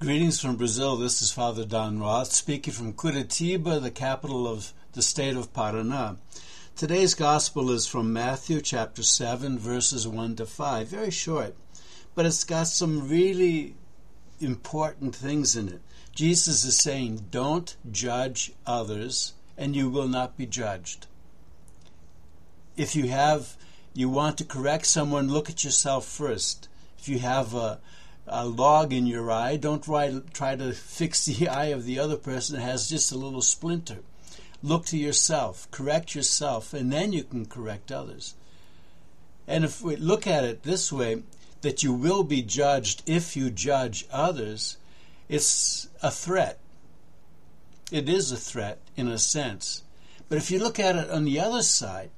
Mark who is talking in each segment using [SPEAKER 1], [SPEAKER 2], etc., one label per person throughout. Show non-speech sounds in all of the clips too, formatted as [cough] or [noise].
[SPEAKER 1] Greetings from Brazil. This is Father Don Roth speaking from Curitiba, the capital of the state of Paraná. Today's gospel is from Matthew chapter 7, verses 1 to 5. Very short, but it's got some really important things in it. Jesus is saying, Don't judge others, and you will not be judged. If you have you want to correct someone, look at yourself first. If you have a, a log in your eye, don't try, try to fix the [laughs] eye of the other person that has just a little splinter. Look to yourself, correct yourself, and then you can correct others. And if we look at it this way, that you will be judged if you judge others, it's a threat. It is a threat in a sense. But if you look at it on the other side,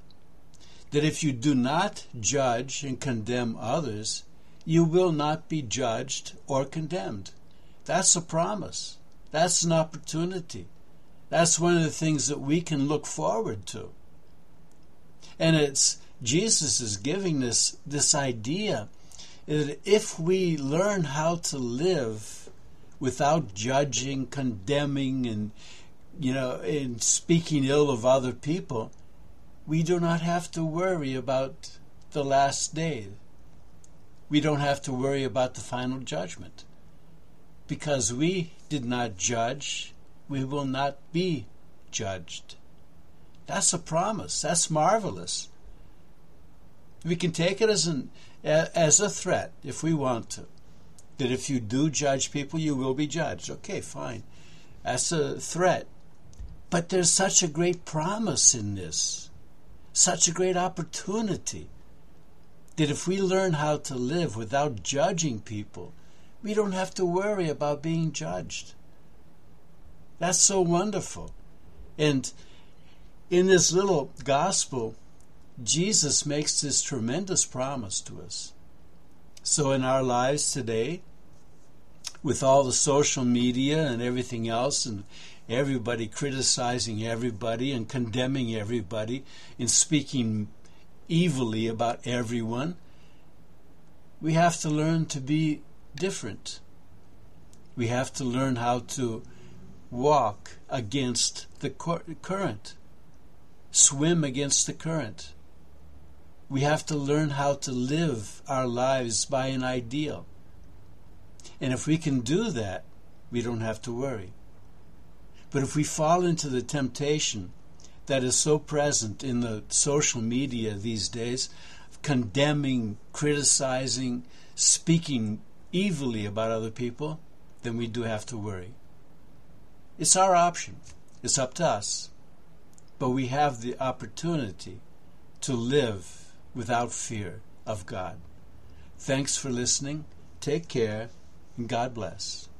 [SPEAKER 1] that if you do not judge and condemn others, you will not be judged or condemned. That's a promise. That's an opportunity. That's one of the things that we can look forward to. And it's Jesus is giving this this idea that if we learn how to live without judging, condemning and you know, and speaking ill of other people, we do not have to worry about the last day. We don't have to worry about the final judgment. Because we did not judge, we will not be judged. That's a promise. That's marvelous. We can take it as an as a threat if we want to. That if you do judge people, you will be judged. Okay, fine. That's a threat. But there's such a great promise in this such a great opportunity that if we learn how to live without judging people, we don't have to worry about being judged. That's so wonderful. And in this little gospel, Jesus makes this tremendous promise to us. So, in our lives today, with all the social media and everything else, and everybody criticizing everybody and condemning everybody and speaking evilly about everyone. We have to learn to be different. We have to learn how to walk against the current, swim against the current. We have to learn how to live our lives by an ideal. And if we can do that, we don't have to worry. But if we fall into the temptation that is so present in the social media these days, condemning, criticizing, speaking evilly about other people, then we do have to worry. It's our option. It's up to us. But we have the opportunity to live without fear of God. Thanks for listening. Take care, and God bless.